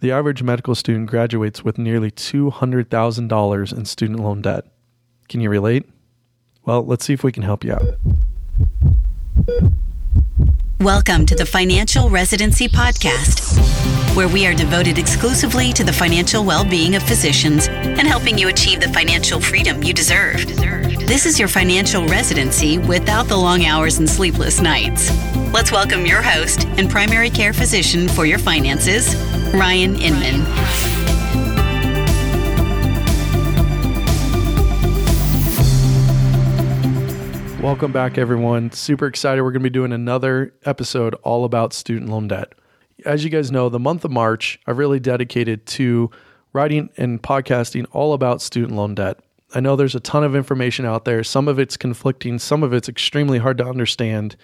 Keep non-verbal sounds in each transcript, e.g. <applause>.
The average medical student graduates with nearly $200,000 in student loan debt. Can you relate? Well, let's see if we can help you out. Welcome to the Financial Residency Podcast, where we are devoted exclusively to the financial well being of physicians and helping you achieve the financial freedom you deserve. This is your financial residency without the long hours and sleepless nights. Let's welcome your host and primary care physician for your finances, Ryan Inman. Welcome back, everyone. Super excited. We're going to be doing another episode all about student loan debt. As you guys know, the month of March, I've really dedicated to writing and podcasting all about student loan debt. I know there's a ton of information out there. Some of it's conflicting, some of it's extremely hard to understand.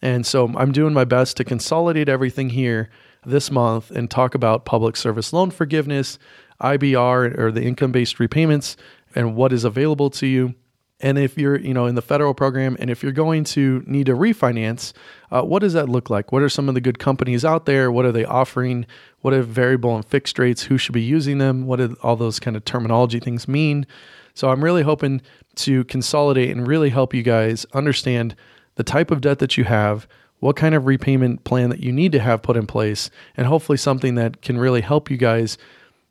And so I'm doing my best to consolidate everything here this month and talk about public service loan forgiveness, IBR or the income based repayments, and what is available to you. And if you're, you know, in the federal program, and if you're going to need to refinance, uh, what does that look like? What are some of the good companies out there? What are they offering? What are variable and fixed rates? Who should be using them? What do all those kind of terminology things mean? So I'm really hoping to consolidate and really help you guys understand the type of debt that you have, what kind of repayment plan that you need to have put in place, and hopefully something that can really help you guys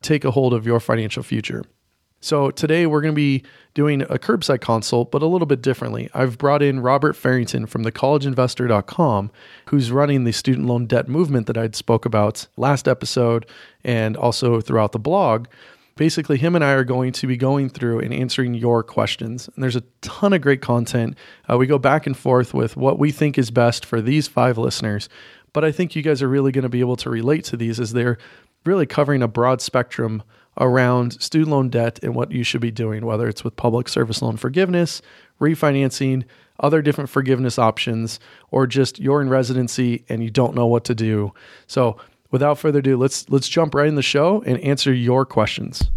take a hold of your financial future. So today we're going to be doing a curbside consult, but a little bit differently. I've brought in Robert Farrington from thecollegeinvestor.com, who's running the student loan debt movement that I'd spoke about last episode and also throughout the blog. Basically, him and I are going to be going through and answering your questions. And there's a ton of great content. Uh, we go back and forth with what we think is best for these five listeners. But I think you guys are really going to be able to relate to these as they're really covering a broad spectrum around student loan debt and what you should be doing, whether it's with public service loan forgiveness, refinancing, other different forgiveness options, or just you're in residency and you don't know what to do. So, without further ado, let's let's jump right in the show and answer your questions.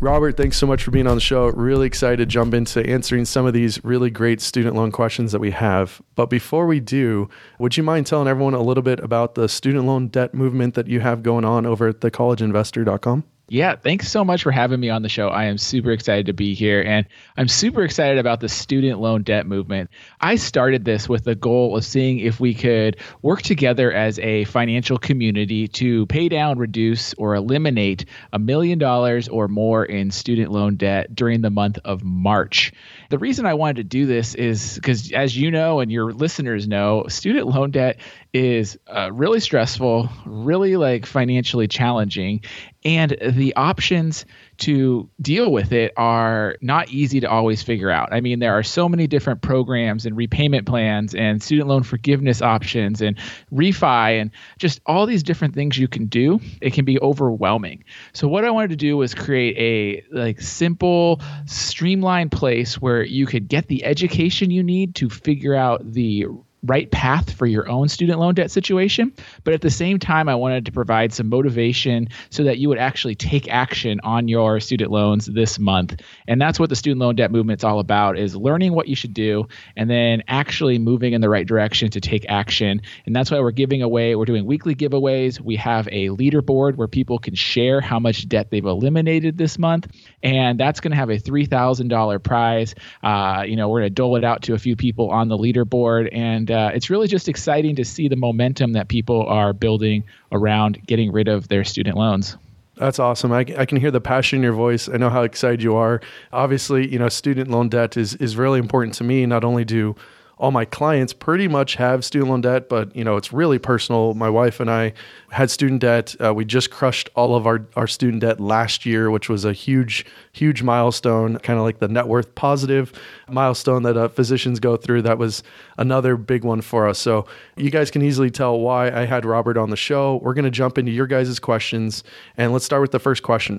Robert, thanks so much for being on the show. Really excited to jump into answering some of these really great student loan questions that we have. But before we do, would you mind telling everyone a little bit about the student loan debt movement that you have going on over at thecollegeinvestor.com? Yeah, thanks so much for having me on the show. I am super excited to be here and I'm super excited about the student loan debt movement. I started this with the goal of seeing if we could work together as a financial community to pay down, reduce, or eliminate a million dollars or more in student loan debt during the month of March. The reason I wanted to do this is because, as you know, and your listeners know, student loan debt is uh, really stressful, really like financially challenging, and the options to deal with it are not easy to always figure out. I mean, there are so many different programs and repayment plans and student loan forgiveness options and refi and just all these different things you can do. It can be overwhelming. So what I wanted to do was create a like simple, streamlined place where you could get the education you need to figure out the right path for your own student loan debt situation. But at the same time, I wanted to provide some motivation so that you would actually take action on your student loans this month. And that's what the student loan debt movement is all about is learning what you should do and then actually moving in the right direction to take action. And that's why we're giving away, we're doing weekly giveaways. We have a leaderboard where people can share how much debt they've eliminated this month. And that's going to have a $3,000 prize. Uh, you know, we're going to dole it out to a few people on the leaderboard. And uh, it's really just exciting to see the momentum that people are building around getting rid of their student loans. That's awesome. I, I, can hear the passion in your voice. I know how excited you are. Obviously, you know, student loan debt is is really important to me. Not only do all my clients pretty much have student loan debt, but you know it's really personal. My wife and I had student debt. Uh, we just crushed all of our our student debt last year, which was a huge huge milestone, kind of like the net worth positive milestone that uh, physicians go through. That was another big one for us. So you guys can easily tell why I had Robert on the show. We're going to jump into your guys' questions, and let's start with the first question.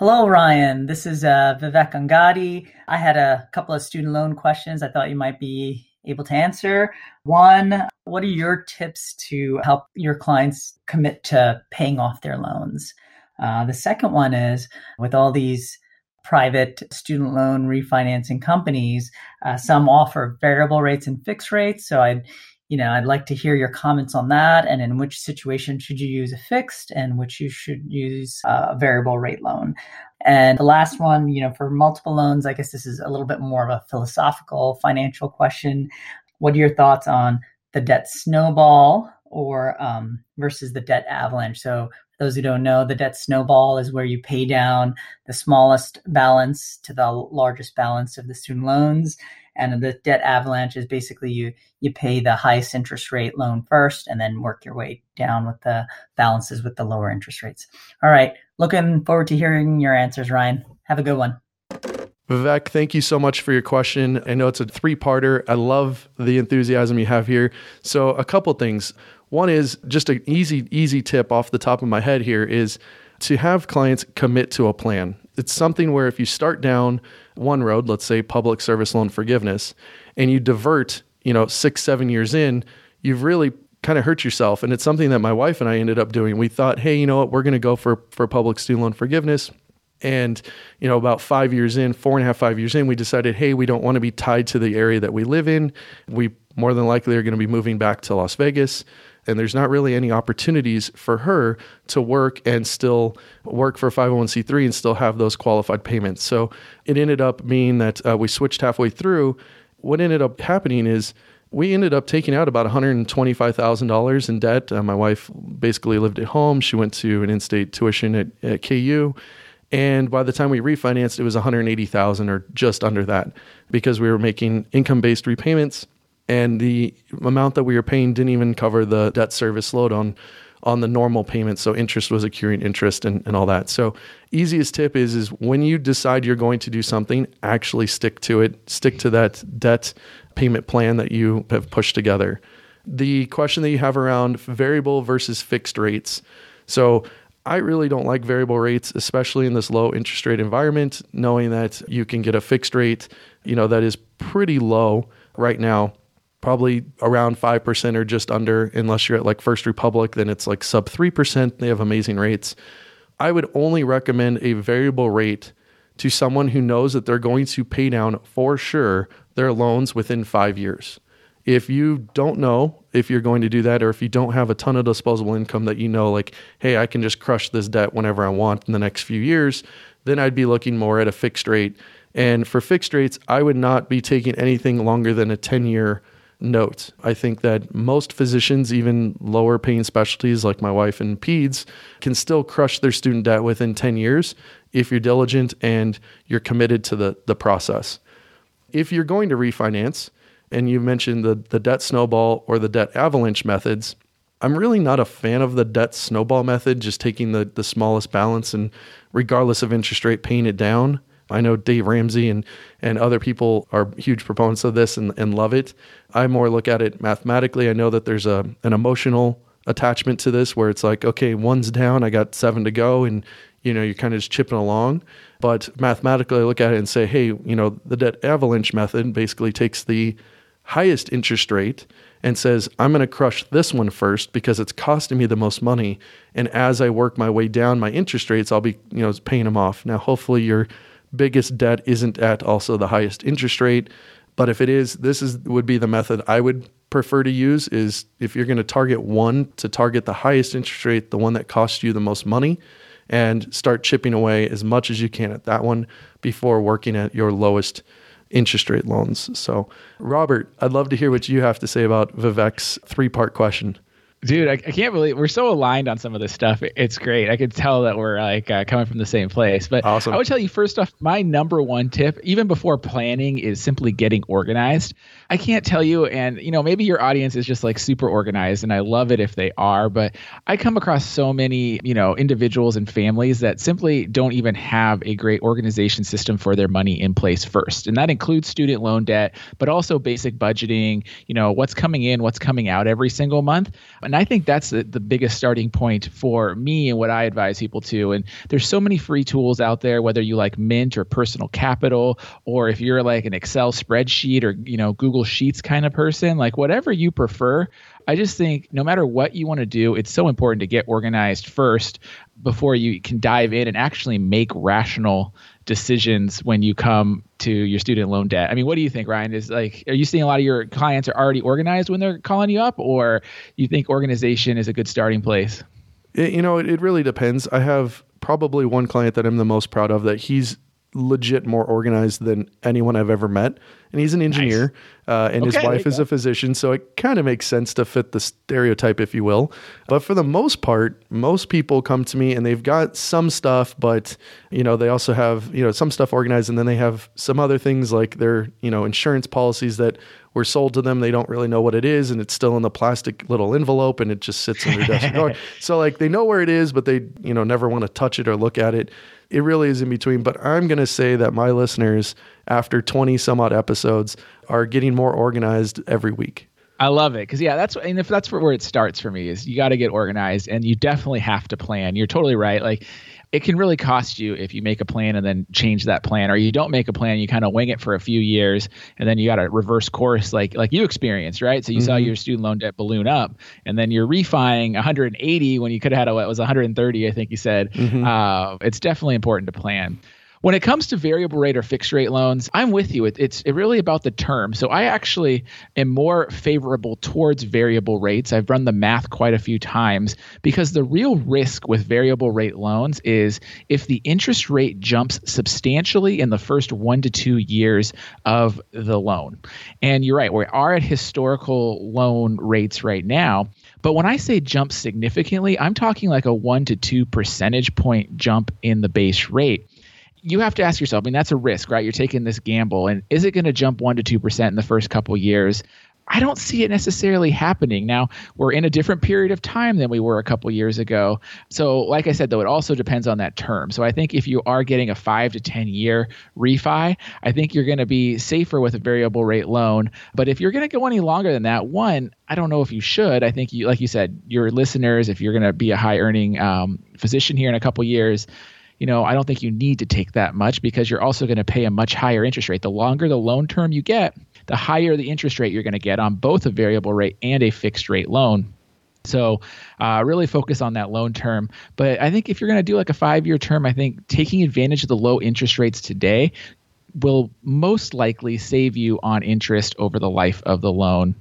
Hello, Ryan. This is uh, Vivek Angadi. I had a couple of student loan questions I thought you might be able to answer. One, what are your tips to help your clients commit to paying off their loans? Uh, the second one is with all these private student loan refinancing companies. Uh, some offer variable rates and fixed rates. So I'd, you know, I'd like to hear your comments on that, and in which situation should you use a fixed, and which you should use a variable rate loan. And the last one, you know, for multiple loans, I guess this is a little bit more of a philosophical financial question. What are your thoughts on the debt snowball or um, versus the debt avalanche? So those who don't know, the debt snowball is where you pay down the smallest balance to the largest balance of the student loans. And the debt avalanche is basically you you pay the highest interest rate loan first and then work your way down with the balances with the lower interest rates. All right. Looking forward to hearing your answers, Ryan. Have a good one. Vivek, thank you so much for your question. I know it's a three parter. I love the enthusiasm you have here. So, a couple things. One is just an easy, easy tip off the top of my head here is to have clients commit to a plan. It's something where if you start down one road, let's say public service loan forgiveness, and you divert, you know, six, seven years in, you've really kind of hurt yourself. And it's something that my wife and I ended up doing. We thought, hey, you know what, we're going to go for for public student loan forgiveness. And, you know, about five years in, four and a half, five years in, we decided, hey, we don't want to be tied to the area that we live in. We more than likely are going to be moving back to Las Vegas and there's not really any opportunities for her to work and still work for 501c3 and still have those qualified payments. So it ended up being that uh, we switched halfway through. What ended up happening is we ended up taking out about $125,000 in debt. Uh, my wife basically lived at home. She went to an in-state tuition at, at KU. And by the time we refinanced, it was 180,000 or just under that because we were making income-based repayments and the amount that we were paying didn't even cover the debt service load on on the normal payments so interest was accruing interest and, and all that. So easiest tip is is when you decide you're going to do something actually stick to it stick to that debt payment plan that you have pushed together. The question that you have around variable versus fixed rates. So I really don't like variable rates, especially in this low interest rate environment, knowing that you can get a fixed rate, you know, that is pretty low right now probably around 5% or just under, unless you're at like First Republic, then it's like sub 3%. They have amazing rates. I would only recommend a variable rate to someone who knows that they're going to pay down for sure their loans within five years. If you don't know if you're going to do that, or if you don't have a ton of disposable income that you know, like, hey, I can just crush this debt whenever I want in the next few years, then I'd be looking more at a fixed rate. And for fixed rates, I would not be taking anything longer than a 10 year note. I think that most physicians, even lower paying specialties like my wife and peds, can still crush their student debt within 10 years if you're diligent and you're committed to the, the process. If you're going to refinance, and you mentioned the, the debt snowball or the debt avalanche methods, I'm really not a fan of the debt snowball method, just taking the, the smallest balance and regardless of interest rate, paying it down. I know Dave Ramsey and, and other people are huge proponents of this and, and love it. I more look at it mathematically. I know that there's a an emotional attachment to this where it's like, okay, one's down, I got seven to go, and you know, you're kind of just chipping along. But mathematically, I look at it and say, hey, you know, the debt avalanche method basically takes the highest interest rate and says, I'm going to crush this one first because it's costing me the most money. And as I work my way down my interest rates, I'll be, you know, paying them off. Now, hopefully, you're biggest debt isn't at also the highest interest rate. But if it is, this is would be the method I would prefer to use is if you're going to target one to target the highest interest rate, the one that costs you the most money, and start chipping away as much as you can at that one before working at your lowest interest rate loans. So, Robert, I'd love to hear what you have to say about Vivek's three part question. Dude, I, I, can't believe we're so aligned on some of this stuff. It's great. I can tell that we're like uh, coming from the same place. But awesome. I would tell you first off, my number one tip, even before planning, is simply getting organized. I can't tell you, and you know, maybe your audience is just like super organized, and I love it if they are. But I come across so many, you know, individuals and families that simply don't even have a great organization system for their money in place first, and that includes student loan debt, but also basic budgeting. You know, what's coming in, what's coming out every single month, and I think that's the, the biggest starting point for me and what I advise people to. And there's so many free tools out there, whether you like Mint or Personal Capital, or if you're like an Excel spreadsheet or you know Google Sheets kind of person. Like whatever you prefer. I just think no matter what you want to do, it's so important to get organized first before you can dive in and actually make rational decisions when you come to your student loan debt. I mean, what do you think, Ryan? Is like, are you seeing a lot of your clients are already organized when they're calling you up, or you think organization is a good starting place? It, you know, it, it really depends. I have probably one client that I'm the most proud of that he's legit more organized than anyone I've ever met. And he's an engineer, nice. Uh, and okay, his wife is go. a physician. So it kind of makes sense to fit the stereotype, if you will. But for the most part, most people come to me and they've got some stuff, but you know they also have you know some stuff organized, and then they have some other things like their you know insurance policies that were sold to them. They don't really know what it is, and it's still in the plastic little envelope, and it just sits in their desk <laughs> drawer. So like they know where it is, but they you know never want to touch it or look at it it really is in between. But I'm going to say that my listeners, after 20 some odd episodes, are getting more organized every week. I love it because yeah, that's and if that's where it starts for me is you got to get organized and you definitely have to plan. You're totally right. Like it can really cost you if you make a plan and then change that plan or you don't make a plan you kind of wing it for a few years and then you got to reverse course like like you experienced right so you mm-hmm. saw your student loan debt balloon up and then you're refining 180 when you could have had a what was 130 i think you said mm-hmm. uh, it's definitely important to plan when it comes to variable rate or fixed rate loans, I'm with you. It, it's really about the term. So I actually am more favorable towards variable rates. I've run the math quite a few times because the real risk with variable rate loans is if the interest rate jumps substantially in the first one to two years of the loan. And you're right, we are at historical loan rates right now. But when I say jump significantly, I'm talking like a one to two percentage point jump in the base rate you have to ask yourself, I mean, that's a risk, right? You're taking this gamble, and is it going to jump one to two percent in the first couple years? I don't see it necessarily happening. Now, we're in a different period of time than we were a couple years ago. So, like I said, though, it also depends on that term. So, I think if you are getting a five to 10 year refi, I think you're going to be safer with a variable rate loan. But if you're going to go any longer than that, one, I don't know if you should. I think you, like you said, your listeners, if you're going to be a high earning um, physician here in a couple years, you know, I don't think you need to take that much because you're also going to pay a much higher interest rate. The longer the loan term you get, the higher the interest rate you're going to get on both a variable rate and a fixed rate loan. So, uh, really focus on that loan term. But I think if you're going to do like a five year term, I think taking advantage of the low interest rates today will most likely save you on interest over the life of the loan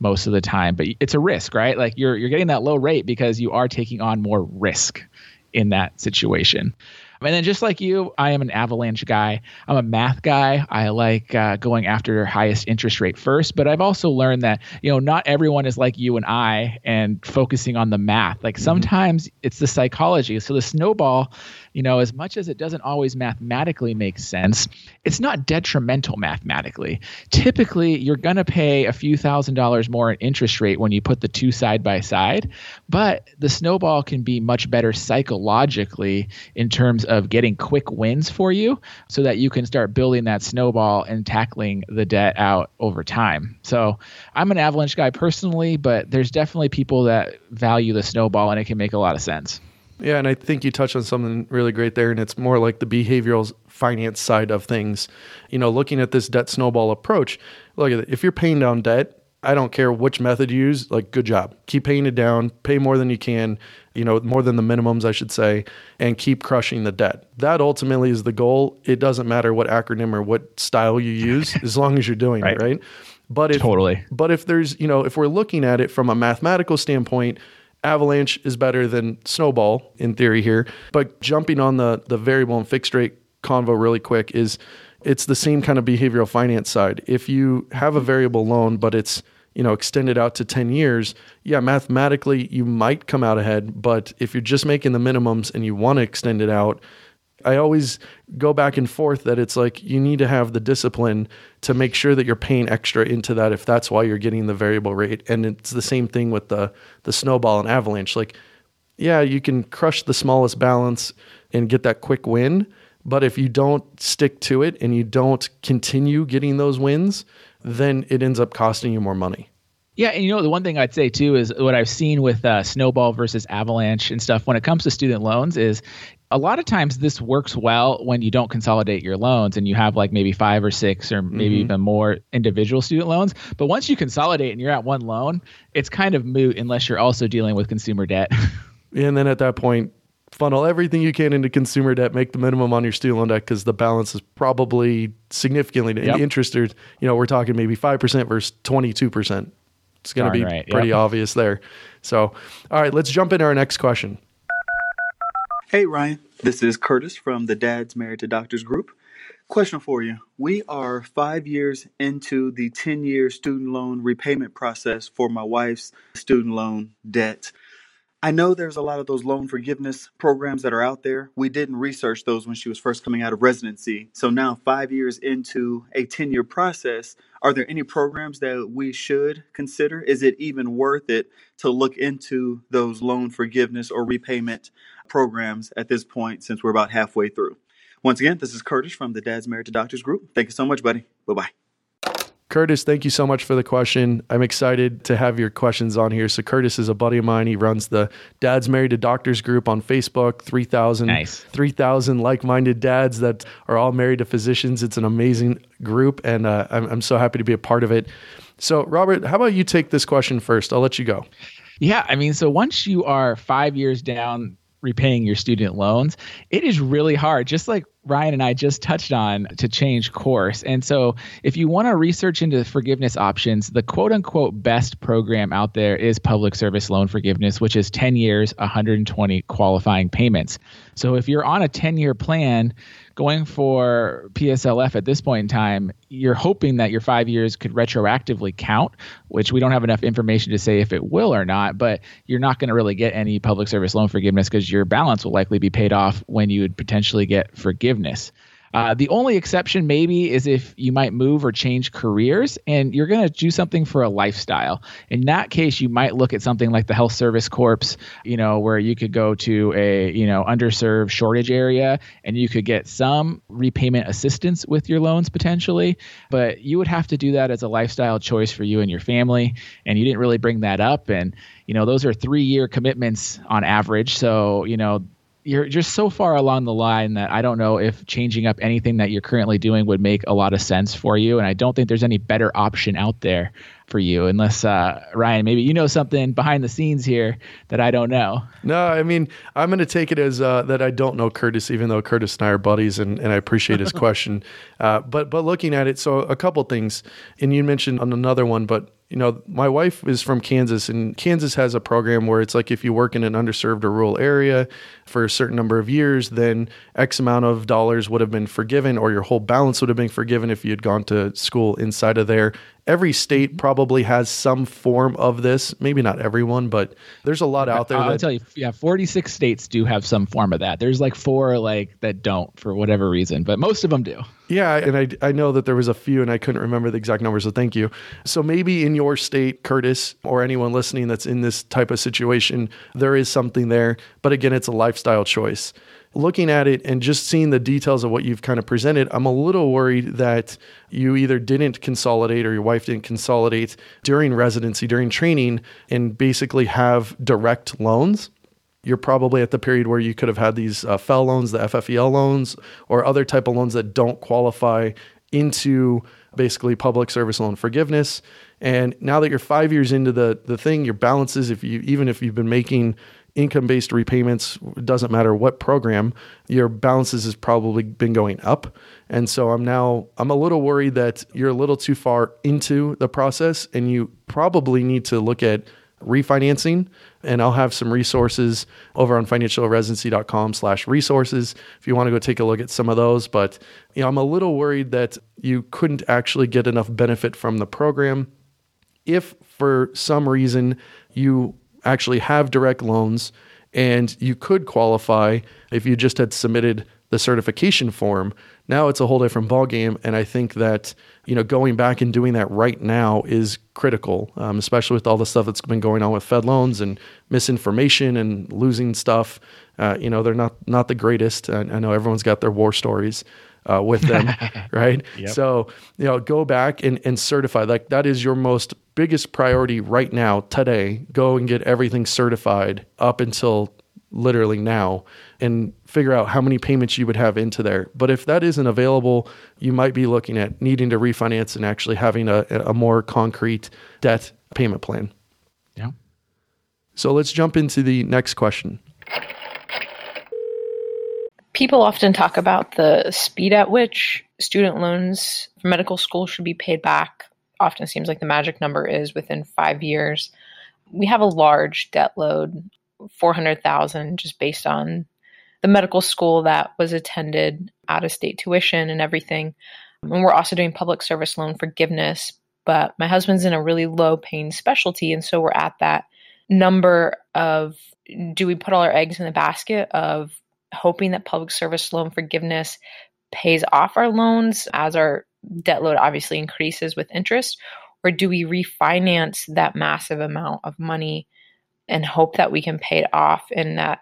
most of the time. But it's a risk, right? Like you're you're getting that low rate because you are taking on more risk in that situation. And then just like you, I am an avalanche guy. I'm a math guy. I like uh, going after your highest interest rate first. But I've also learned that you know not everyone is like you and I and focusing on the math. Like mm-hmm. sometimes it's the psychology. So the snowball you know, as much as it doesn't always mathematically make sense, it's not detrimental mathematically. Typically, you're going to pay a few thousand dollars more in interest rate when you put the two side by side, but the snowball can be much better psychologically in terms of getting quick wins for you so that you can start building that snowball and tackling the debt out over time. So, I'm an avalanche guy personally, but there's definitely people that value the snowball and it can make a lot of sense. Yeah, and I think you touched on something really great there, and it's more like the behavioral finance side of things. You know, looking at this debt snowball approach, look at it. If you're paying down debt, I don't care which method you use, like good job. Keep paying it down, pay more than you can, you know, more than the minimums, I should say, and keep crushing the debt. That ultimately is the goal. It doesn't matter what acronym or what style you use, <laughs> as long as you're doing right. it, right? But if totally. But if there's, you know, if we're looking at it from a mathematical standpoint, Avalanche is better than Snowball in theory here. But jumping on the the variable and fixed rate convo really quick is it's the same kind of behavioral finance side. If you have a variable loan, but it's you know extended out to 10 years yeah mathematically you might come out ahead but if you're just making the minimums and you want to extend it out I always go back and forth that it's like you need to have the discipline to make sure that you're paying extra into that if that's why you're getting the variable rate. And it's the same thing with the the snowball and avalanche. Like, yeah, you can crush the smallest balance and get that quick win, but if you don't stick to it and you don't continue getting those wins, then it ends up costing you more money. Yeah, and you know the one thing I'd say too is what I've seen with uh, snowball versus avalanche and stuff when it comes to student loans is a lot of times this works well when you don't consolidate your loans and you have like maybe five or six or maybe mm-hmm. even more individual student loans. But once you consolidate and you're at one loan, it's kind of moot unless you're also dealing with consumer debt. <laughs> and then at that point, funnel everything you can into consumer debt, make the minimum on your student loan debt because the balance is probably significantly yep. interest. you know, we're talking maybe five percent versus twenty two percent. It's going to be right. pretty yep. obvious there. So, all right, let's jump into our next question. Hey Ryan, this is Curtis from the Dads Married to Doctors group. Question for you. We are five years into the 10 year student loan repayment process for my wife's student loan debt. I know there's a lot of those loan forgiveness programs that are out there. We didn't research those when she was first coming out of residency. So now, five years into a 10 year process, are there any programs that we should consider? Is it even worth it to look into those loan forgiveness or repayment programs at this point since we're about halfway through? Once again, this is Curtis from the Dads Married to Doctors group. Thank you so much, buddy. Bye bye. Curtis, thank you so much for the question. I'm excited to have your questions on here. So, Curtis is a buddy of mine. He runs the Dads Married to Doctors group on Facebook. 3,000 nice. 3,000 like minded dads that are all married to physicians. It's an amazing group, and uh, I'm, I'm so happy to be a part of it. So, Robert, how about you take this question first? I'll let you go. Yeah, I mean, so once you are five years down repaying your student loans, it is really hard. Just like Ryan and I just touched on to change course. And so, if you want to research into forgiveness options, the quote unquote best program out there is public service loan forgiveness, which is 10 years, 120 qualifying payments. So, if you're on a 10 year plan, going for PSLF at this point in time, you're hoping that your five years could retroactively count, which we don't have enough information to say if it will or not, but you're not going to really get any public service loan forgiveness because your balance will likely be paid off when you would potentially get forgiveness. Uh, the only exception maybe is if you might move or change careers and you're going to do something for a lifestyle. In that case, you might look at something like the Health Service Corps, you know, where you could go to a, you know, underserved shortage area and you could get some repayment assistance with your loans potentially, but you would have to do that as a lifestyle choice for you and your family. And you didn't really bring that up. And, you know, those are three year commitments on average. So, you know, you're just so far along the line that I don't know if changing up anything that you're currently doing would make a lot of sense for you. And I don't think there's any better option out there for you, unless uh, Ryan, maybe you know something behind the scenes here that I don't know. No, I mean, I'm going to take it as uh, that I don't know Curtis, even though Curtis and I are buddies, and, and I appreciate his <laughs> question. Uh, but but looking at it, so a couple things, and you mentioned on another one, but you know, my wife is from Kansas, and Kansas has a program where it's like if you work in an underserved or rural area for a certain number of years, then X amount of dollars would have been forgiven, or your whole balance would have been forgiven if you had gone to school inside of there. Every state mm-hmm. probably has some form of this. Maybe not everyone, but there's a lot out there. I'll that, tell you, yeah, 46 states do have some form of that. There's like four like that don't for whatever reason, but most of them do. Yeah, and I, I know that there was a few, and I couldn't remember the exact number, So thank you. So maybe in your state, Curtis, or anyone listening that's in this type of situation, there is something there. But again, it's a lifestyle choice looking at it and just seeing the details of what you've kind of presented, I'm a little worried that you either didn't consolidate or your wife didn't consolidate during residency, during training, and basically have direct loans. You're probably at the period where you could have had these uh, FFEL loans, the FFEL loans, or other type of loans that don't qualify into basically public service loan forgiveness. And now that you're five years into the the thing, your balances, if you even if you've been making income based repayments, doesn't matter what program, your balances has probably been going up. And so I'm now, I'm a little worried that you're a little too far into the process and you probably need to look at refinancing and I'll have some resources over on financialresidency.com slash resources if you want to go take a look at some of those. But you know, I'm a little worried that you couldn't actually get enough benefit from the program. If for some reason you actually have direct loans and you could qualify if you just had submitted the certification form. Now it's a whole different ballgame, and I think that you know going back and doing that right now is critical, um, especially with all the stuff that's been going on with Fed loans and misinformation and losing stuff. Uh, you know they're not not the greatest. I, I know everyone's got their war stories, uh, with <laughs> them, right? Yep. So, you know, go back and, and certify. Like that is your most biggest priority right now, today. Go and get everything certified up until literally now and figure out how many payments you would have into there. But if that isn't available, you might be looking at needing to refinance and actually having a, a more concrete debt payment plan. Yeah. So let's jump into the next question. People often talk about the speed at which student loans for medical school should be paid back. Often seems like the magic number is within five years. We have a large debt load, 400,000 just based on the medical school that was attended out of state tuition and everything. And we're also doing public service loan forgiveness, but my husband's in a really low paying specialty. And so we're at that number of do we put all our eggs in the basket of hoping that public service loan forgiveness pays off our loans as our debt load obviously increases with interest? Or do we refinance that massive amount of money and hope that we can pay it off in that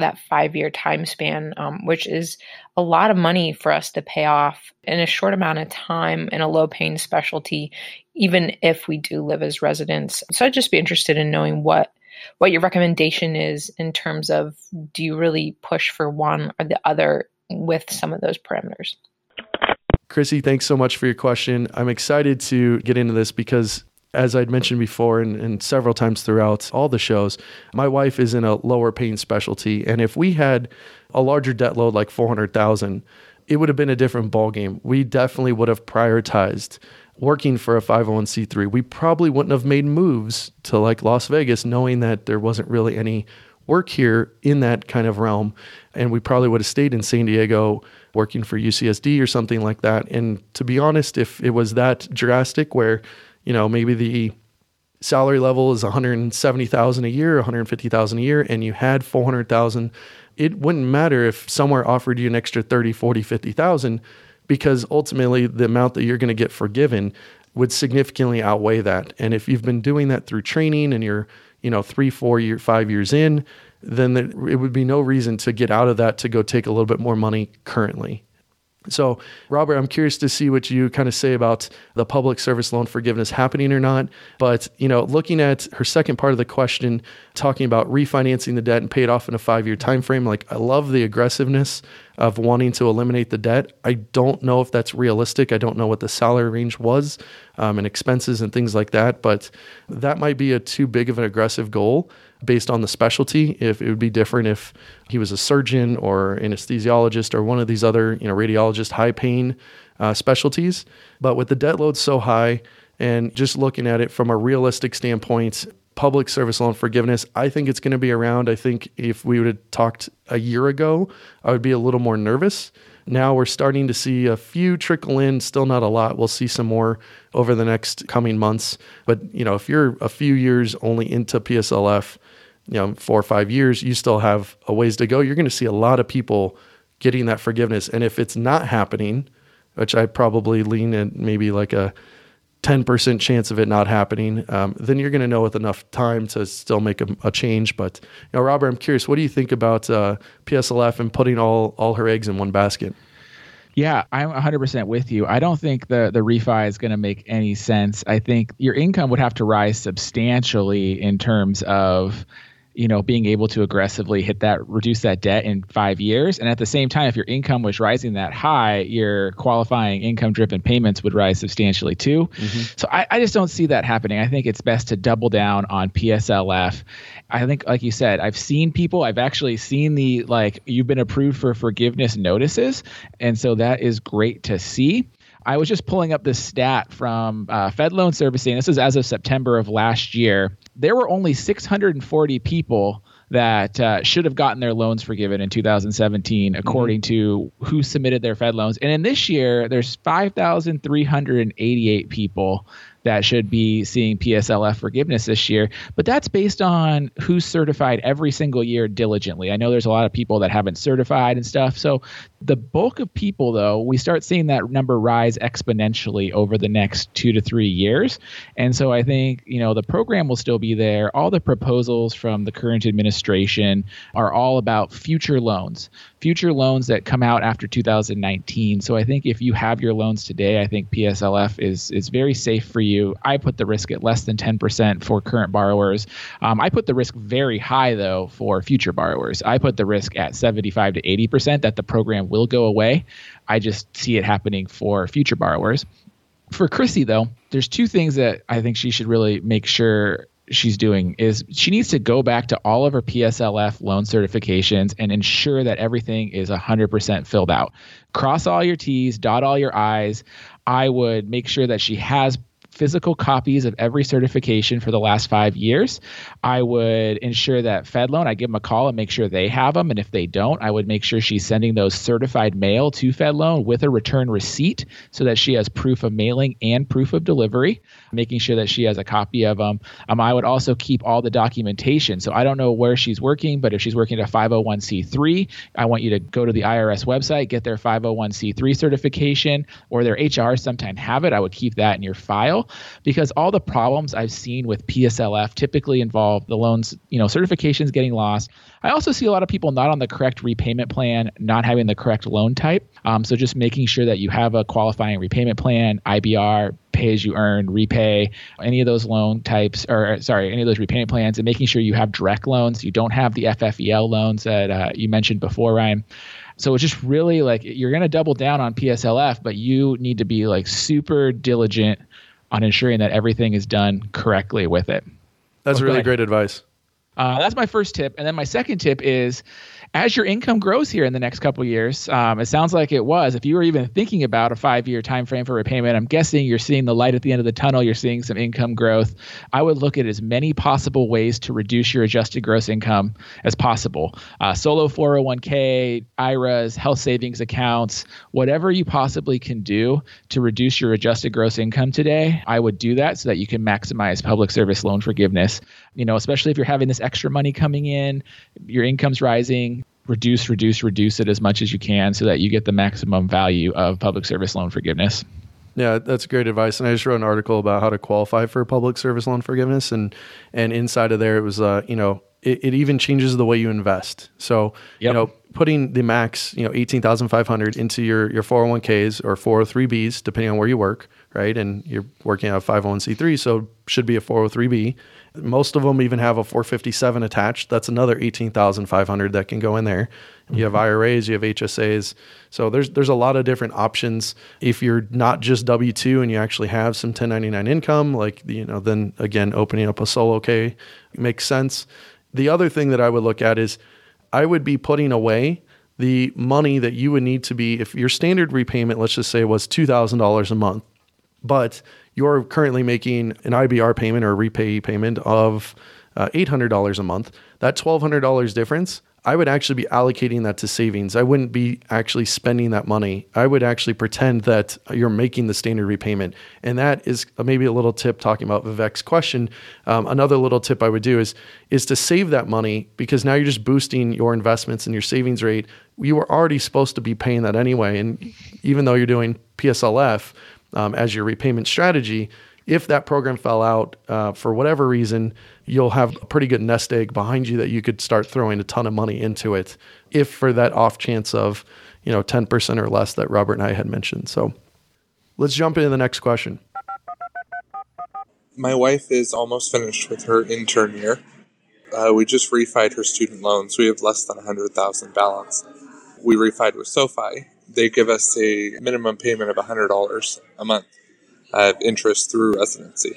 that five year time span, um, which is a lot of money for us to pay off in a short amount of time in a low paying specialty, even if we do live as residents. So I'd just be interested in knowing what what your recommendation is in terms of do you really push for one or the other with some of those parameters. Chrissy, thanks so much for your question. I'm excited to get into this because as I'd mentioned before and, and, several times throughout all the shows, my wife is in a lower paying specialty. And if we had a larger debt load like 400,000, it would have been a different ballgame. We definitely would have prioritized working for a 501c3. We probably wouldn't have made moves to like Las Vegas knowing that there wasn't really any work here in that kind of realm. And we probably would have stayed in San Diego working for UCSD or something like that. And to be honest, if it was that drastic where you know, maybe the salary level is 170,000 a year, 150,000 a year, and you had 400,000, it wouldn't matter if somewhere offered you an extra 30, 40, 50,000 because ultimately the amount that you're going to get forgiven would significantly outweigh that. And if you've been doing that through training and you're, you know, three, four year, five years in, then it would be no reason to get out of that to go take a little bit more money currently. So, Robert, I'm curious to see what you kind of say about the public service loan forgiveness happening or not. But, you know, looking at her second part of the question, talking about refinancing the debt and pay it off in a five year time frame, like I love the aggressiveness of wanting to eliminate the debt. I don't know if that's realistic. I don't know what the salary range was um, and expenses and things like that, but that might be a too big of an aggressive goal based on the specialty. If it would be different if he was a surgeon or anesthesiologist or one of these other, you know, radiologist high pain uh, specialties. But with the debt load so high, and just looking at it from a realistic standpoint, public service loan forgiveness, I think it's going to be around. I think if we would have talked a year ago, I would be a little more nervous. Now we're starting to see a few trickle in, still not a lot. We'll see some more over the next coming months. But, you know, if you're a few years only into PSLF, you know, four or five years, you still have a ways to go. You're going to see a lot of people getting that forgiveness. And if it's not happening, which I probably lean at maybe like a 10% chance of it not happening, um, then you're going to know with enough time to still make a, a, change. But, you know, Robert, I'm curious, what do you think about uh, PSLF and putting all, all her eggs in one basket? Yeah, I'm 100% with you. I don't think the the refi is going to make any sense. I think your income would have to rise substantially in terms of you know, being able to aggressively hit that, reduce that debt in five years. And at the same time, if your income was rising that high, your qualifying income driven payments would rise substantially too. Mm-hmm. So I, I, just don't see that happening. I think it's best to double down on PSLF. I think, like you said, I've seen people, I've actually seen the, like, you've been approved for forgiveness notices. And so that is great to see. I was just pulling up this stat from uh, Fed Loan Servicing. This is as of September of last year. There were only 640 people that uh, should have gotten their loans forgiven in 2017, according mm-hmm. to who submitted their Fed loans. And in this year, there's 5,388 people that should be seeing PSLF forgiveness this year. But that's based on who's certified every single year diligently. I know there's a lot of people that haven't certified and stuff. So The bulk of people, though, we start seeing that number rise exponentially over the next two to three years. And so I think, you know, the program will still be there. All the proposals from the current administration are all about future loans, future loans that come out after 2019. So I think if you have your loans today, I think PSLF is is very safe for you. I put the risk at less than 10% for current borrowers. Um, I put the risk very high though for future borrowers. I put the risk at 75 to 80% that the program will go away. I just see it happening for future borrowers. For Chrissy, though, there's two things that I think she should really make sure she's doing is she needs to go back to all of her PSLF loan certifications and ensure that everything is 100% filled out. Cross all your T's, dot all your I's. I would make sure that she has physical copies of every certification for the last five years. I would ensure that FedLoan, I give them a call and make sure they have them. And if they don't, I would make sure she's sending those certified mail to FedLoan with a return receipt so that she has proof of mailing and proof of delivery, making sure that she has a copy of them. Um, I would also keep all the documentation. So I don't know where she's working, but if she's working at a 501c3, I want you to go to the IRS website, get their 501c3 certification, or their HR sometime have it. I would keep that in your file because all the problems I've seen with PSLF typically involve the loans, you know, certifications getting lost. I also see a lot of people not on the correct repayment plan, not having the correct loan type. Um, so just making sure that you have a qualifying repayment plan, IBR, pay as you earn, repay, any of those loan types, or sorry, any of those repayment plans, and making sure you have direct loans. You don't have the FFEL loans that uh, you mentioned before, Ryan. So it's just really like you're going to double down on PSLF, but you need to be like super diligent on ensuring that everything is done correctly with it. That's okay. really great advice. Uh, that's my first tip. And then my second tip is as your income grows here in the next couple years, um, it sounds like it was. If you were even thinking about a five-year time frame for repayment, I'm guessing you're seeing the light at the end of the tunnel. You're seeing some income growth. I would look at as many possible ways to reduce your adjusted gross income as possible. Uh, solo 401k, IRAs, health savings accounts, whatever you possibly can do to reduce your adjusted gross income today, I would do that so that you can maximize public service loan forgiveness. You know, especially if you're having this extra money coming in, your income's rising reduce, reduce, reduce it as much as you can so that you get the maximum value of public service loan forgiveness. Yeah, that's great advice. And I just wrote an article about how to qualify for public service loan forgiveness, and and inside of there it was, uh, you know, it, it even changes the way you invest. So yep. you know, putting the max, you know, eighteen thousand five hundred into your your four hundred oh one ks or four hundred three bs, depending on where you work, right? And you're working at a five hundred oh one c three, so should be a four hundred three b most of them even have a 457 attached. That's another 18,500 that can go in there. Mm-hmm. You have mm-hmm. IRAs, you have HSAs. So there's there's a lot of different options. If you're not just W2 and you actually have some 1099 income, like you know, then again opening up a solo K makes sense. The other thing that I would look at is I would be putting away the money that you would need to be if your standard repayment let's just say was $2,000 a month. But you're currently making an IBR payment or a repay payment of uh, $800 a month, that $1,200 difference, I would actually be allocating that to savings. I wouldn't be actually spending that money. I would actually pretend that you're making the standard repayment. And that is maybe a little tip talking about Vivek's question. Um, another little tip I would do is, is to save that money because now you're just boosting your investments and your savings rate. You were already supposed to be paying that anyway. And even though you're doing PSLF, um, as your repayment strategy. If that program fell out uh, for whatever reason, you'll have a pretty good nest egg behind you that you could start throwing a ton of money into it. If for that off chance of, you know, 10% or less that Robert and I had mentioned. So let's jump into the next question. My wife is almost finished with her intern year. Uh, we just refied her student loans. We have less than 100,000 balance. We refied with SoFi, they give us a minimum payment of $100 a month of interest through residency.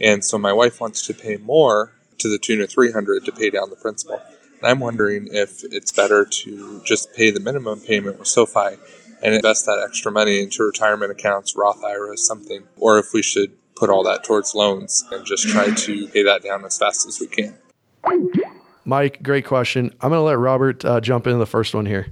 And so my wife wants to pay more to the tune of 300 to pay down the principal. And I'm wondering if it's better to just pay the minimum payment with SoFi and invest that extra money into retirement accounts, Roth IRAs, something, or if we should put all that towards loans and just try to pay that down as fast as we can. Mike, great question. I'm going to let Robert uh, jump into the first one here.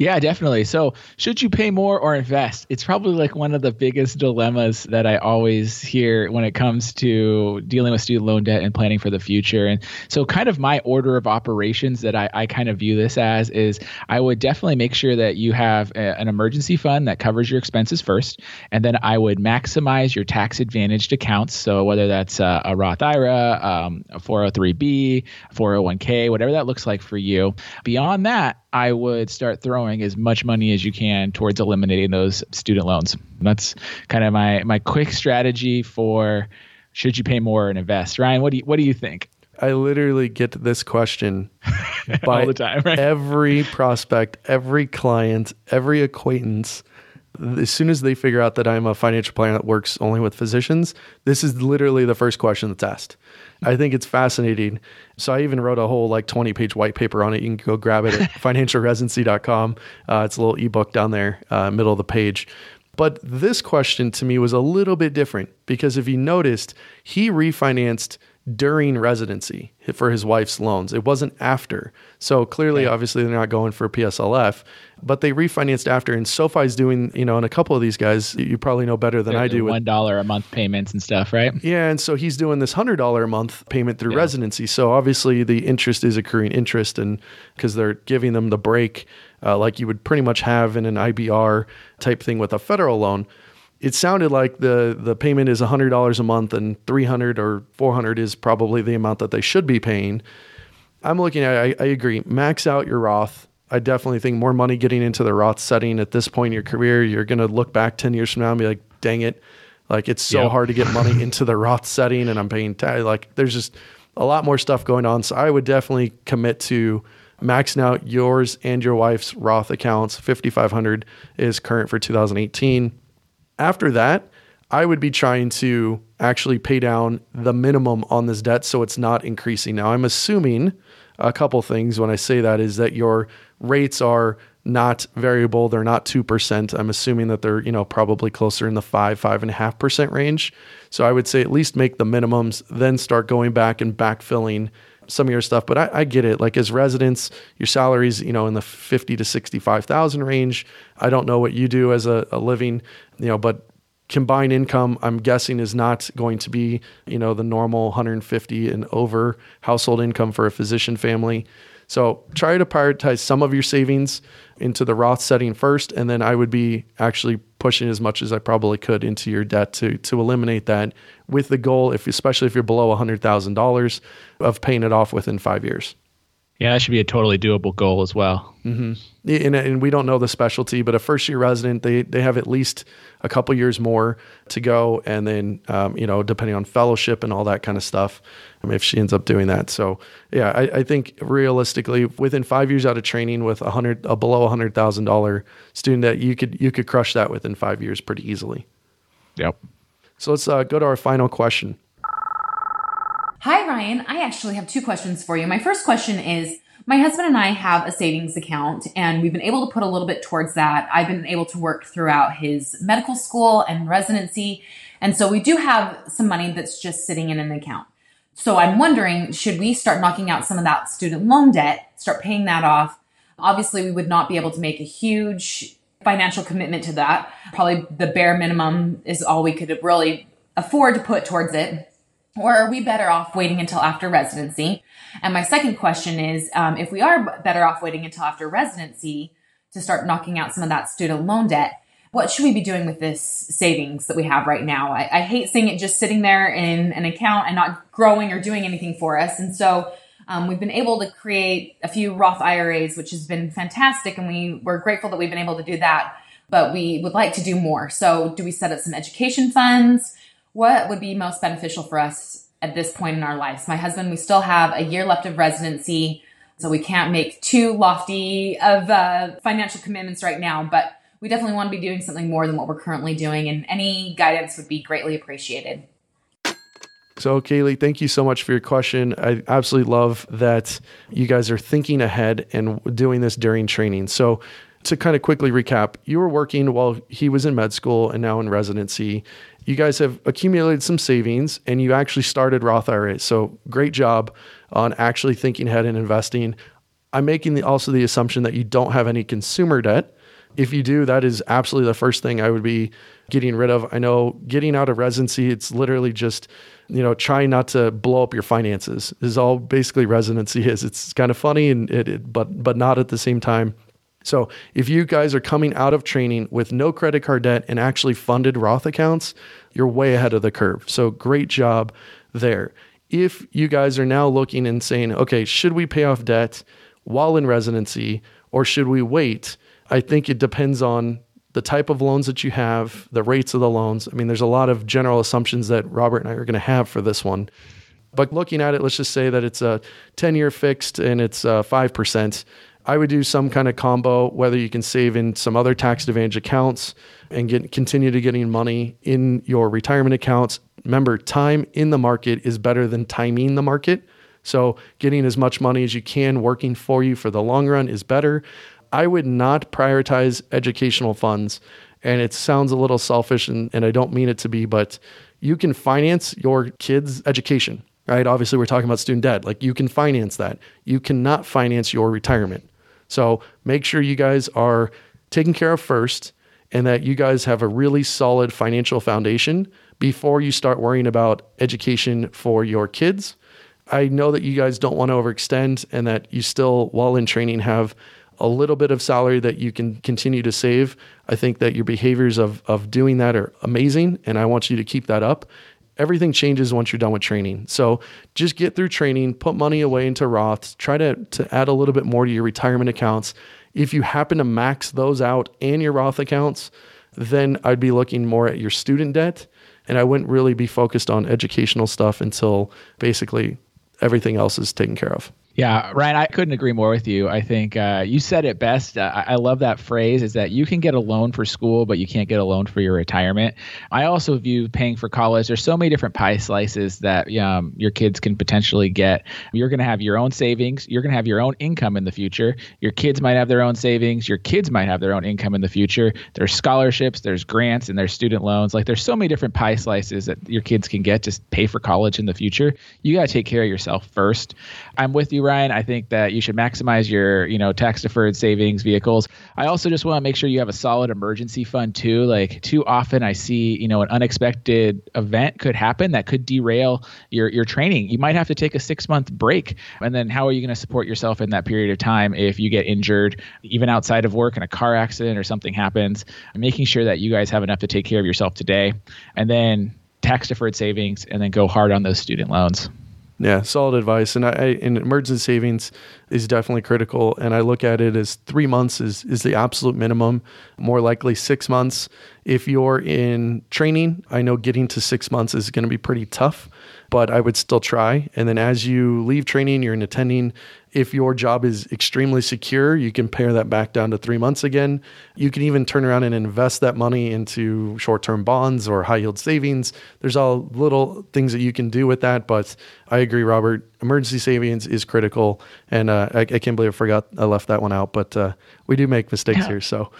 Yeah, definitely. So, should you pay more or invest? It's probably like one of the biggest dilemmas that I always hear when it comes to dealing with student loan debt and planning for the future. And so, kind of my order of operations that I, I kind of view this as is I would definitely make sure that you have a, an emergency fund that covers your expenses first. And then I would maximize your tax advantaged accounts. So, whether that's a, a Roth IRA, um, a 403B, 401k, whatever that looks like for you. Beyond that, I would start throwing as much money as you can towards eliminating those student loans. That's kind of my my quick strategy for should you pay more and invest. Ryan, what do you what do you think? I literally get this question <laughs> by All the time, right? every prospect, every client, every acquaintance. As soon as they figure out that I'm a financial planner that works only with physicians, this is literally the first question that's asked. I think it's fascinating. So I even wrote a whole like 20 page white paper on it. You can go grab it at <laughs> financialresidency.com. Uh, it's a little ebook down there, uh, middle of the page. But this question to me was a little bit different because if you noticed, he refinanced during residency for his wife's loans. It wasn't after. So clearly, obviously, they're not going for a PSLF, but they refinanced after. And SoFi's doing, you know, and a couple of these guys, you probably know better than I do. One dollar a month payments and stuff, right? yeah, and so he's doing this hundred dollar a month payment through residency. So obviously the interest is accruing interest, and because they're giving them the break, uh, like you would pretty much have in an IBR type thing with a federal loan. It sounded like the the payment is hundred dollars a month, and three hundred or four hundred is probably the amount that they should be paying. I'm looking at. I, I agree. Max out your Roth. I definitely think more money getting into the Roth setting at this point in your career. You're going to look back ten years from now and be like, "Dang it, like it's so Yeah. hard to get money <laughs> into the Roth setting, and I'm paying ta- like there's just a lot more stuff going on." So I would definitely commit to maxing out yours and your wife's Roth accounts. 5,500 is current for 2018. After that, I would be trying to actually pay down the minimum on this debt so it's not increasing. Now, I'm assuming a couple things when I say that is that your rates are not variable, they're not 2%. I'm assuming that they're, you know, probably closer in the five, five and a half percent range. So I would say at least make the minimums, then start going back and backfilling some of your stuff. But I, I get it. Like as residents, your salaries, you know, in the fifty to sixty-five thousand range. I don't know what you do as a, a living, you know, but combined income, I'm guessing, is not going to be, you know, the normal 150 and over household income for a physician family. So try to prioritize some of your savings into the Roth setting first, and then I would be actually pushing as much as I probably could into your debt to to eliminate that, with the goal, if especially if you're below hundred thousand dollars, of paying it off within five years. Yeah, that should be a totally doable goal as well. And, and we don't know the specialty, but a first year resident, they, they have at least a couple years more to go. And then, um, you know, depending on fellowship and all that kind of stuff, I mean, if she ends up doing that. So, yeah, I, I think realistically, within five years out of training with a hundred, a below a hundred thousand dollar student, that you could you could crush that within five years pretty easily. Yep. So let's uh, go to our final question. Hi, Ryan. I actually have two questions for you. My first question is my husband and I have a savings account, and we've been able to put a little bit towards that. I've been able to work throughout his medical school and residency. And so we do have some money that's just sitting in an account. So I'm wondering should we start knocking out some of that student loan debt, start paying that off? Obviously, we would not be able to make a huge financial commitment to that. Probably the bare minimum is all we could really afford to put towards it. Or are we better off waiting until after residency? And my second question is um, if we are better off waiting until after residency to start knocking out some of that student loan debt, what should we be doing with this savings that we have right now? I, I hate seeing it just sitting there in an account and not growing or doing anything for us. And so um, we've been able to create a few Roth IRAs, which has been fantastic. And we, we're grateful that we've been able to do that. But we would like to do more. So, do we set up some education funds? What would be most beneficial for us at this point in our lives? My husband, we still have a year left of residency. So, we can't make too lofty of uh, financial commitments right now. But we definitely want to be doing something more than what we're currently doing. And any guidance would be greatly appreciated. So, Kaylee, thank you so much for your question. I absolutely love that you guys are thinking ahead and doing this during training. So, to kind of quickly recap, you were working while he was in med school and now in residency. You guys have accumulated some savings and you actually started Roth IRAs. So, great job on actually thinking ahead and investing. I'm making the, also the assumption that you don't have any consumer debt. If you do, that is absolutely the first thing I would be getting rid of. I know getting out of residency, it's literally just, you know, trying not to blow up your finances is all basically residency is. It's kind of funny and it, it but but not at the same time. So if you guys are coming out of training with no credit card debt and actually funded Roth accounts, you're way ahead of the curve. So great job there. If you guys are now looking and saying, okay, should we pay off debt while in residency or should we wait? I think it depends on the type of loans that you have, the rates of the loans. I mean, there's a lot of general assumptions that Robert and I are going to have for this one. But looking at it, let's just say that it's a 10 year fixed and it's uh, 5%. I would do some kind of combo, whether you can save in some other tax advantage accounts and get continue to getting money in your retirement accounts. Remember, time in the market is better than timing the market. So getting as much money as you can working for you for the long run is better. I would not prioritize educational funds. And it sounds a little selfish and, and I don't mean it to be, but you can finance your kids' education, right? Obviously, we're talking about student debt. Like you can finance that. You cannot finance your retirement. So make sure you guys are taken care of first and that you guys have a really solid financial foundation before you start worrying about education for your kids. I know that you guys don't want to overextend and that you still, while in training, have a little bit of salary that you can continue to save. I think that your behaviors of, of doing that are amazing, and I want you to keep that up everything changes once you're done with training. So just get through training, put money away into Roths, try to, to add a little bit more to your retirement accounts. If you happen to max those out and your Roth accounts, then I'd be looking more at your student debt. And I wouldn't really be focused on educational stuff until basically everything else is taken care of. Yeah, Ryan, I couldn't agree more with you. I think uh, you said it best. Uh, I love that phrase is that you can get a loan for school, but you can't get a loan for your retirement. I also view paying for college. There's so many different pie slices that um, your kids can potentially get. You're going to have your own savings. You're going to have your own income in the future. Your kids might have their own savings. Your kids might have their own income in the future. There's scholarships, there's grants, and there's student loans. Like there's so many different pie slices that your kids can get to pay for college in the future. You got to take care of yourself first. I'm with you, Ryan. I think that you should maximize your, you know, tax deferred savings vehicles. I also just want to make sure you have a solid emergency fund too. Like too often I see, you know, an unexpected event could happen that could derail your your training. You might have to take a 6-month break. And then how are you going to support yourself in that period of time if you get injured even outside of work in a car accident or something happens? Making sure that you guys have enough to take care of yourself today. And then tax deferred savings and then go hard on those student loans. Yeah, solid advice. And I, I and emergency savings is definitely critical. And I look at it as three months is is the absolute minimum. More likely six months. If you're in training, I know getting to six months is going to be pretty tough, but I would still try. And then as you leave training, you're in attending. If your job is extremely secure, you can pare that back down to three months again. You can even turn around and invest that money into short term bonds or high yield savings. There's all little things that you can do with that. But I agree, Robert. Emergency savings is critical. And uh, I, I, can't believe I forgot I left that one out. But uh, we do make mistakes yeah. here. So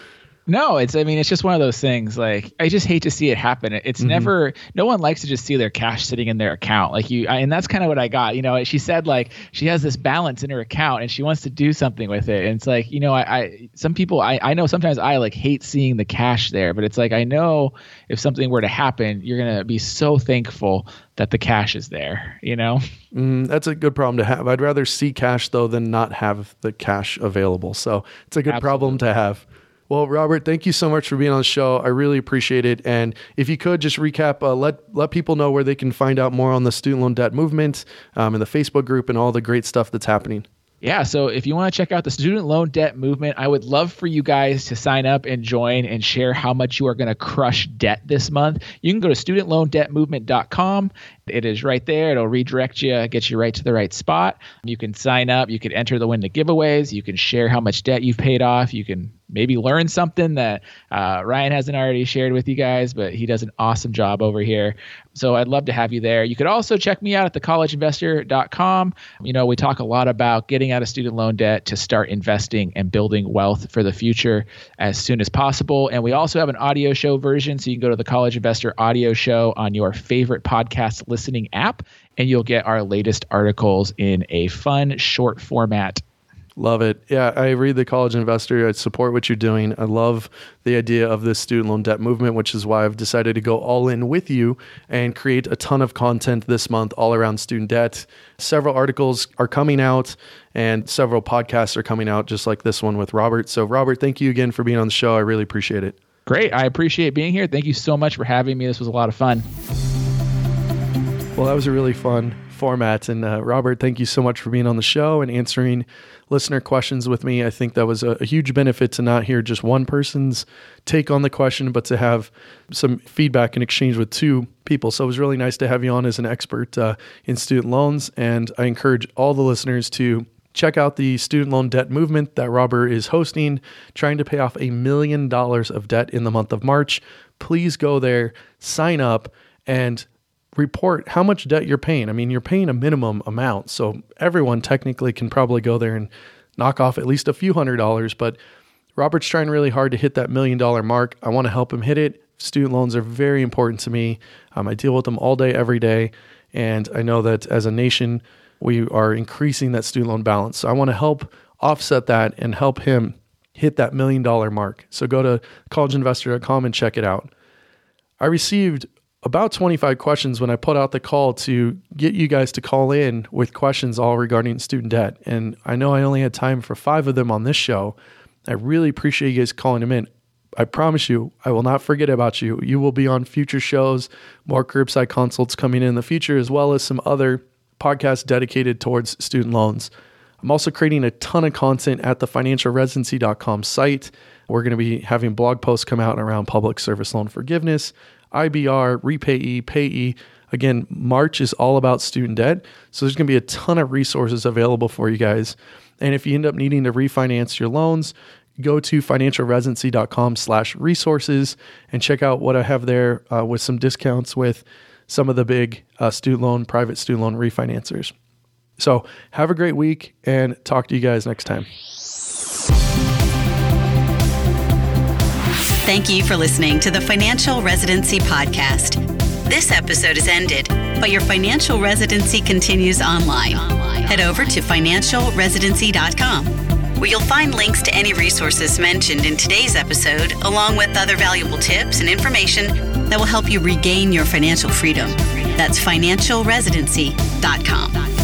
no, it's I mean it's just one of those things like I just hate to see it happen. It's mm-hmm. never no one likes to just see their cash sitting in their account. Like you I, and that's kind of what I got. You know, she said like she has this balance in her account and she wants to do something with it. And it's like, you know, I, I some people I I know sometimes I like hate seeing the cash there, but it's like I know if something were to happen, you're going to be so thankful that the cash is there, you know? Mm, that's a good problem to have. I'd rather see cash though than not have the cash available. So, it's a good Absolutely. problem to have. Well, Robert, thank you so much for being on the show. I really appreciate it. And if you could just recap, uh, let let people know where they can find out more on the student loan debt movement um, and the Facebook group and all the great stuff that's happening. Yeah, so if you want to check out the student loan debt movement, I would love for you guys to sign up and join and share how much you are going to crush debt this month. You can go to studentloandebtmovement.com. It is right there. It'll redirect you, get you right to the right spot. You can sign up. You can enter the win the giveaways. You can share how much debt you've paid off. You can maybe learn something that uh, Ryan hasn't already shared with you guys, but he does an awesome job over here. So I'd love to have you there. You could also check me out at thecollegeinvestor.com. You know, we talk a lot about getting out of student loan debt to start investing and building wealth for the future as soon as possible. And we also have an audio show version. So you can go to the College Investor audio show on your favorite podcast listening app, and you'll get our latest articles in a fun, short format Love it. Yeah, I read the College Investor. I support what you're doing. I love the idea of this student loan debt movement, which is why I've decided to go all in with you and create a ton of content this month all around student debt. Several articles are coming out and several podcasts are coming out, just like this one with Robert. So, Robert, thank you again for being on the show. I really appreciate it. Great. I appreciate being here. Thank you so much for having me. This was a lot of fun. Well, that was a really fun format. And uh, Robert, thank you so much for being on the show and answering listener questions with me. I think that was a, a, huge benefit to not hear just one person's take on the question, but to have some feedback and exchange with two people. So it was really nice to have you on as an expert uh, in student loans. And I encourage all the listeners to check out the student loan debt movement that Robert is hosting, trying to pay off a million dollars of debt in the month of March. Please go there, sign up, and report how much debt you're paying. I mean, you're paying a minimum amount. So everyone technically can probably go there and knock off at least a few hundred dollars. But Robert's trying really hard to hit that million dollar mark. I want to help him hit it. Student loans are very important to me. Um, I deal with them all day, every day. And I know that as a nation, we are increasing that student loan balance. So I want to help offset that and help him hit that million dollar mark. So go to collegeinvestor.com and check it out. I received about 25 questions when I put out the call to get you guys to call in with questions all regarding student debt. And I know I only had time for five of them on this show. I really appreciate you guys calling them in. I promise you, I will not forget about you. You will be on future shows, more curbside consults coming in the future, as well as some other podcasts dedicated towards student loans. I'm also creating a ton of content at the financialresidency.com site. We're going to be having blog posts come out around public service loan forgiveness, IBR, REPAYE, PAYE. Again, March is all about student debt. So there's going to be a ton of resources available for you guys. And if you end up needing to refinance your loans, go to financialresidency.com slash resources and check out what I have there uh, with some discounts with some of the big uh, student loan, private student loan refinancers. So have a great week and talk to you guys next time. Thank you for listening to the Financial Residency Podcast. This episode is ended, but your financial residency continues online. Head over to financialresidency.com, where you'll find links to any resources mentioned in today's episode, along with other valuable tips and information that will help you regain your financial freedom. That's financialresidency.com.